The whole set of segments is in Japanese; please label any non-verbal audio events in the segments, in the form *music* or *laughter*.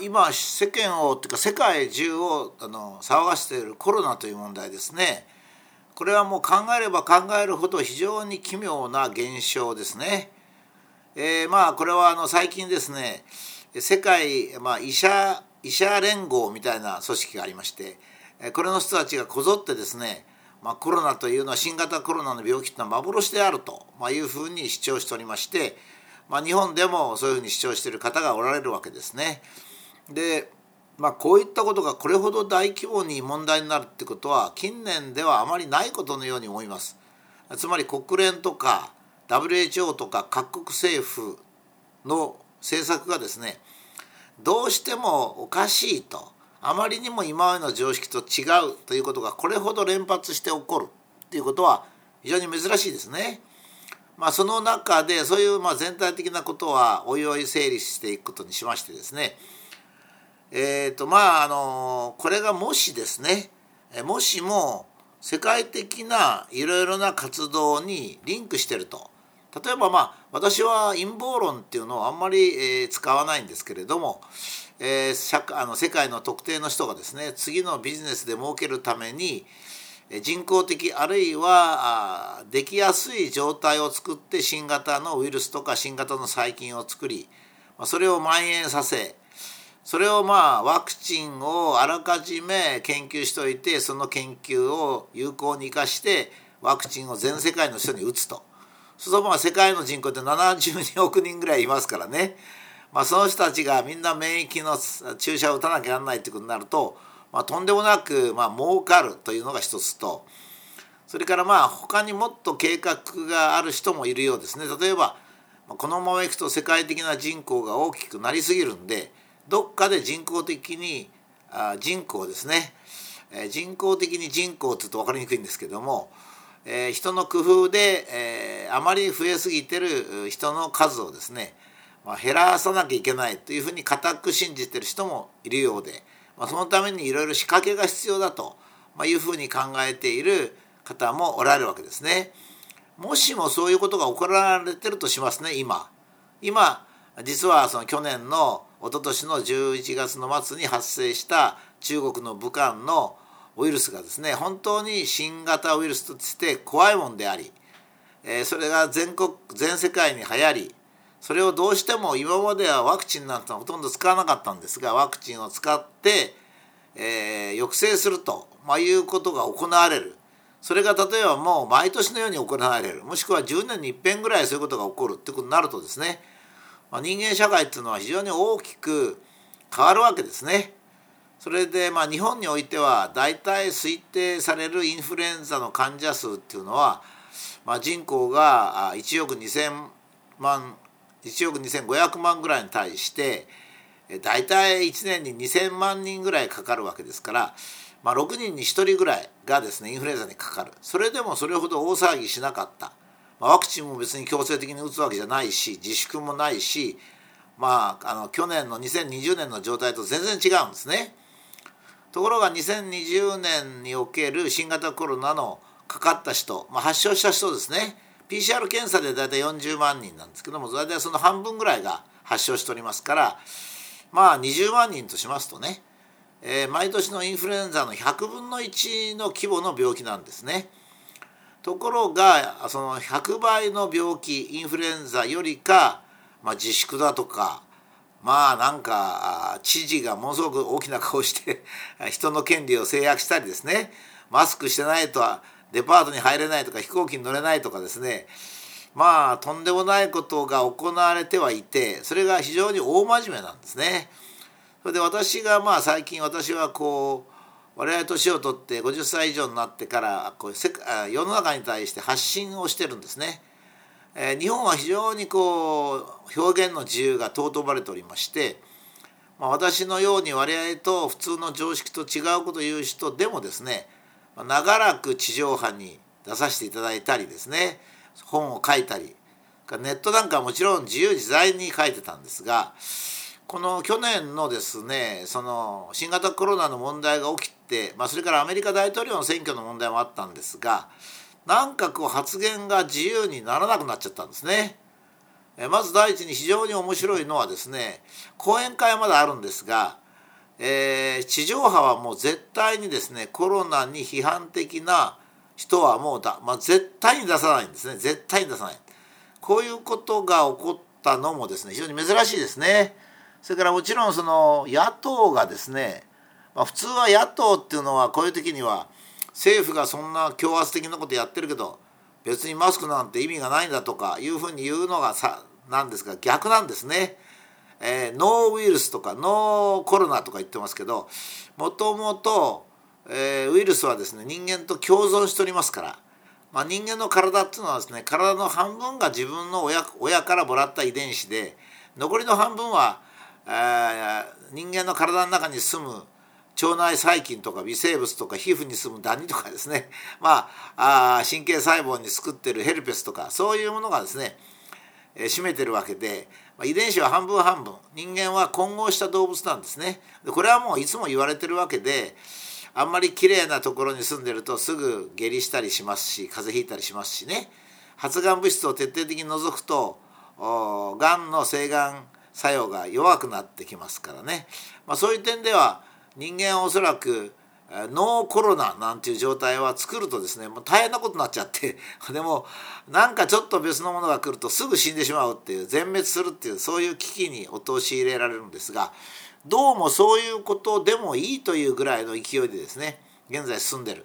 今世間をっていうか世界中をあの騒がしているコロナという問題ですねこれはもう考えれば考えるほど非常に奇妙な現象ですね。えー、まあこれはあの最近ですね世界、まあ、医者医者連合みたいな組織がありましてこれの人たちがこぞってですね、まあ、コロナというのは新型コロナの病気というのは幻であるというふうに主張しておりまして、まあ、日本でもそういうふうに主張している方がおられるわけですね。でまあ、こういったことがこれほど大規模に問題になるってことは近年ではあまりないことのように思います。つまり国連とか WHO とか各国政府の政策がですねどうしてもおかしいとあまりにも今までの常識と違うということがこれほど連発して起こるっていうことは非常に珍しいですね。まあ、その中でそういうまあ全体的なことはおいおい整理していくことにしましてですねえーとまああのこれがもしですねもしも世界的ないろいろな活動にリンクしてると。例えばまあ私は陰謀論っていうのをあんまり、えー、使わないんですけれども、えー、社あの世界の特定の人がですね次のビジネスで儲けるために人工的あるいはできやすい状態を作って新型のウイルスとか新型の細菌を作りそれを蔓延させそれをまあワクチンをあらかじめ研究しておいてその研究を有効に生かしてワクチンを全世界の人に打つと。そうするとまあ世界の人口って72億人ぐらいいますからね、まあ、その人たちがみんな免疫の注射を打たなきゃならないってことになると、まあ、とんでもなくまあ儲かるというのが一つと。それからまあ他にもっと計画がある人もいるようですね。例えばこのままいくと世界的な人口が大きくなりすぎるんでどっかで人工的にあ人口ですね、えー、人工的に人口って言うと分かりにくいんですけども、えー、人の工夫で、えー、あまり増えすぎてる人の数をですね、まあ、減らさなきゃいけないというふうに固く信じてる人もいるようで、まあ、そのためにいろいろ仕掛けが必要だというふうに考えている方もおられるわけですね。もしもそういうことが行われてるとしますね今。今実はその去年の一昨年の11月の末に発生した中国の武漢のウイルスがですね本当に新型ウイルスとして怖いもんであり、えそれが全国全世界に流行りそれをどうしても今まではワクチンなんてほとんど使わなかったんですがワクチンを使って、えー、抑制すると、まあ、いうことが行われる。それが例えばもう毎年のように行われる。もしくは10年にいっぺんぐらいそういうことが起こるってことになるとですねまあ、人間社会っていうのは非常に大きく変わるわけですね。それでまあ日本においては大体推定されるインフルエンザの患者数っていうのは、まあ、人口が1億2,000万1億2,500万ぐらいに対して大体1年に2,000万人ぐらいかかるわけですから、まあ、6人に1人ぐらいがですねインフルエンザにかかるそれでもそれほど大騒ぎしなかったまあ、ワクチンも別に強制的に打つわけじゃないし自粛もないし、まあ、あの去年の2020年の状態と全然違うんですね。ところが2020年における新型コロナのかかった人、まあ、発症した人ですね PCR 検査で大体40万人なんですけども大体その半分ぐらいが発症しておりますからまあ20万人としますとね、えー、毎年のインフルエンザの100分の1の規模の病気なんですね。ところがその100倍の病気インフルエンザよりか、まあ、自粛だとかまあなんか知事がものすごく大きな顔して *laughs* 人の権利を制約したりですねマスクしてないとはデパートに入れないとか飛行機に乗れないとかですねまあとんでもないことが行われてはいてそれが非常に大真面目なんですね。それで私がまあ最近私はこう我々年を取って50歳以上になってからこう世世の中に対して発信をしてるんですね。えー、日本は非常にこう表現の自由が尊ばれておりまして、まあ、私のように我々と普通の常識と違うことを言う人でもですね長らく地上波に出させていただいたりですね本を書いたりネットなんかはもちろん自由自在に書いてたんですがこの去年のですねその新型コロナの問題が起きて、まあ、それからアメリカ大統領の選挙の問題もあったんですがなんかこう発言が自由にならなくなっちゃったんですね。まず第一に非常に面白いのはですね講演会はまだあるんですが、えー、地上波はもう絶対にですねコロナに批判的な人はもうだ、まあ、絶対に出さないんですね。絶対に出さない。こういうことが起こったのもですね非常に珍しいですね。それからもちろんその野党がですね、まあ、普通は野党っていうのはこういう時には政府がそんな強圧的なことやってるけど別にマスクなんて意味がないんだとかいうふうに言うのがさなんですが逆なんですね。えー、ノーウイルスとかノーコロナとか言ってますけどもともと、えウイルスはですね人間と共存しておりますから、まあ、人間の体っていうのはですね体の半分が自分の親親からもらった遺伝子で残りの半分は、人間の体の中に住む腸内細菌とか微生物とか皮膚に住むダニとかですね。*laughs* まああ神経細胞に作ってるヘルペスとかそういうものがですね、えー、占めてるわけで、まあ、遺伝子は半分半分。人間は混合した動物なんですね。でこれはもういつも言われてるわけであんまり綺麗なところに住んでるとすぐ下痢したりしますし風邪ひいたりしますしね。発がん物質を徹底的に除くとがんの性がん作用が弱くなってきますからね、まあ、そういう点では人間はおそらくノーコロナなんていう状態は作るとですねもう大変なことになっちゃって *laughs* でもなんかちょっと別のものが来るとすぐ死んでしまうっていう全滅するっていうそういう危機に陥れられるんですがどうもそういうことでもいいというぐらいの勢いでですね現在進んでる。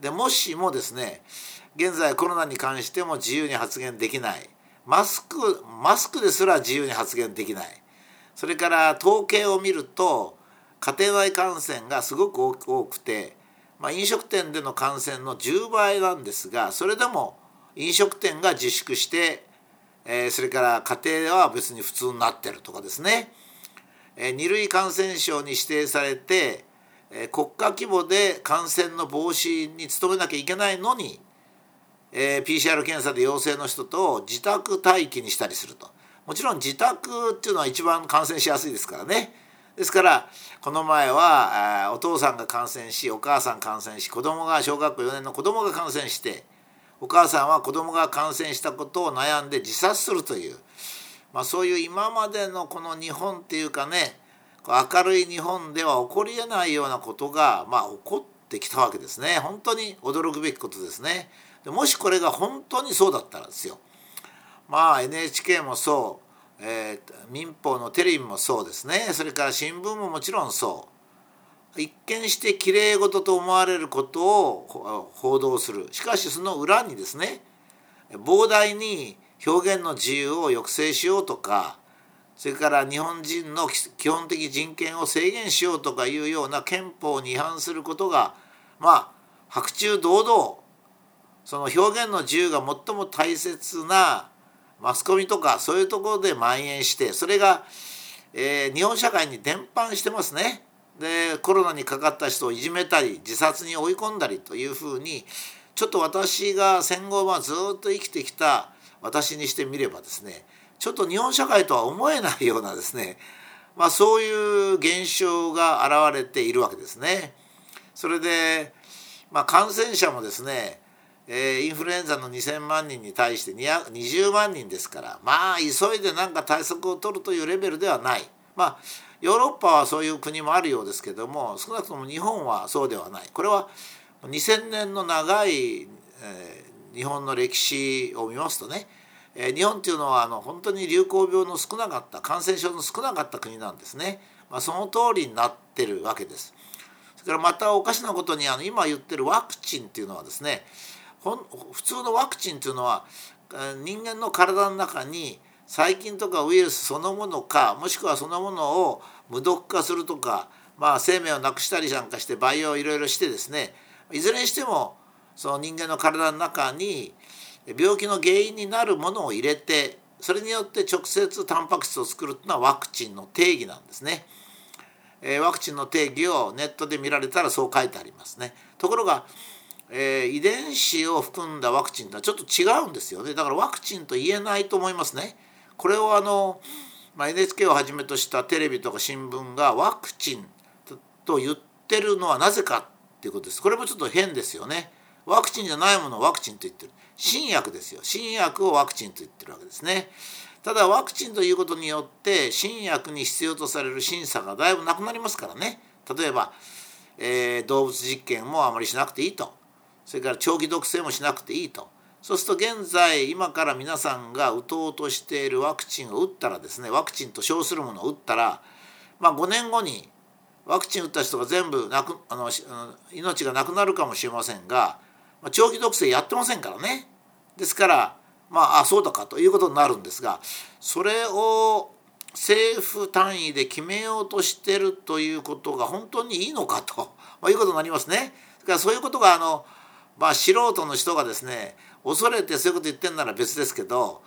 でもしもですね現在コロナに関しても自由に発言できないマスクマスクですら自由に発言できない。それから統計を見ると家庭内感染がすごく多くて、まあ、飲食店での感染の10倍なんですがそれでも飲食店が自粛して、えー、それから家庭は別に普通になってるとかですね、えー、2類感染症に指定されて、えー、国家規模で感染の防止に努めなきゃいけないのに、えー、PCR 検査で陽性の人と自宅待機にしたりするともちろん自宅っていうのは一番感染しやすいですからね。ですからこの前はお父さんが感染しお母さん感染し子供が小学校4年の子供が感染してお母さんは子供が感染したことを悩んで自殺するという、まあ、そういう今までのこの日本っていうかね明るい日本では起こりえないようなことが、まあ、起こってきたわけですね本当に驚くべきことですね。でもしこれが本当にそうだったらですよ。まあ NHK もそう。えー、民法のテレビもそうですね。それから新聞ももちろんそう。一見してきれい事と思われることを報道する。しかしその裏にですね膨大に表現の自由を抑制しようとかそれから日本人の基本的人権を制限しようとかいうような憲法に違反することがまあ白昼堂々その表現の自由が最も大切なマスコミとかそういうところで蔓延してそれが、えー、日本社会に伝播してますね。でコロナにかかった人をいじめたり自殺に追い込んだりというふうにちょっと私が戦後はずっと生きてきた私にしてみればですねちょっと日本社会とは思えないようなですねまあそういう現象が現れているわけですね。それで、まあ、感染者もですねえー、インフルエンザの2,000万人に対して20万人ですからまあ急いで何か対策を取るというレベルではない。まあヨーロッパはそういう国もあるようですけども少なくとも日本はそうではない。これは2,000年の長い、えー、日本の歴史を見ますとね、えー、日本っていうのはあの本当に流行病の少なかった感染症の少なかった国なんですね、まあ、その通りになってるわけです。それからまたおかしなことにあの今言ってるワクチンっていうのはですねほん普通のワクチンというのは人間の体の中に細菌とかウイルスそのものかもしくはそのものを無毒化するとか、まあ、生命をなくしたりなんかして培養いろいろしてですねいずれにしてもその人間の体の中に病気の原因になるものを入れてそれによって直接タンパク質を作るっていうのはワクチンの定義なんですね。えワクチンの定義をネットで見られたらそう書いてありますね。ところがえー、遺伝子を含んだワクチンとはちょっと違うんですよねだからワクチンと言えないと思いますね。これをあの、まあ、NHK をはじめとしたテレビとか新聞がワクチンと言ってるのはなぜかっていうことですこれもちょっと変ですよね。ワクチンじゃないものをワクチンと言ってる新薬ですよ新薬をワクチンと言ってるわけですね。ただワクチンということによって新薬に必要とされる審査がだいぶなくなりますからね例えば、えー、動物実験もあまりしなくていいとそれから長期毒性もしなくていいとそうすると現在今から皆さんが打とうとしているワクチンを打ったらですねワクチンと称するものを打ったら、まあ、5年後にワクチン打った人が全部なくあの命がなくなるかもしれませんが、まあ、長期毒性やってませんからねですからまああそうだかということになるんですがそれを政府単位で決めようとしてるということが本当にいいのかと、まあ、いうことになりますね。だからそういうことがあの、まあ、素人の人がですね恐れてそういうこと言ってんなら別ですけど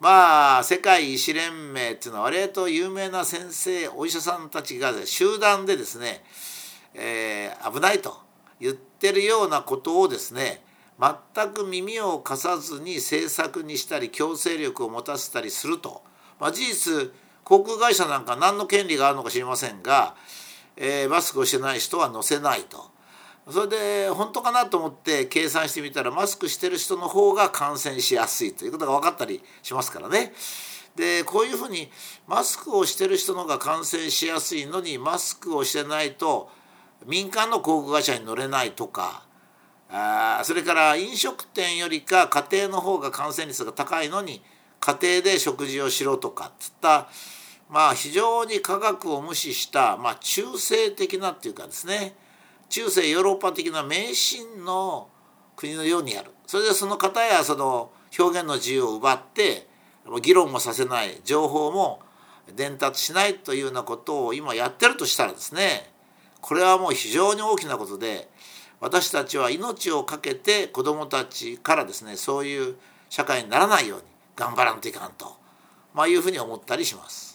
まあ世界医師連盟っていうのは割と有名な先生お医者さんたちが集団でですね、えー、危ないと言ってるようなことをですね全く耳を貸さずに政策にしたり強制力を持たせたりすると、まあ、事実航空会社なんか何の権利があるのか知りませんが、えー、マスクをしてない人は乗せないと。それで本当かなと思って計算してみたらマスクしてる人の方が感染しやすいということが分かったりしますからね。でこういうふうにマスクをしてる人の方が感染しやすいのにマスクをしてないと民間の航空会社に乗れないとかあそれから飲食店よりか家庭の方が感染率が高いのに家庭で食事をしろとかっつったまあ非常に科学を無視した、まあ、中性的なっていうかですね中世ヨーロッパ的な迷信の国のようにやるそれでその方やその表現の自由を奪って議論もさせない情報も伝達しないというようなことを今やってるとしたらですねこれはもう非常に大きなことで私たちは命を懸けて子どもたちからですねそういう社会にならないように頑張らんといかんと、まあ、いうふうに思ったりします。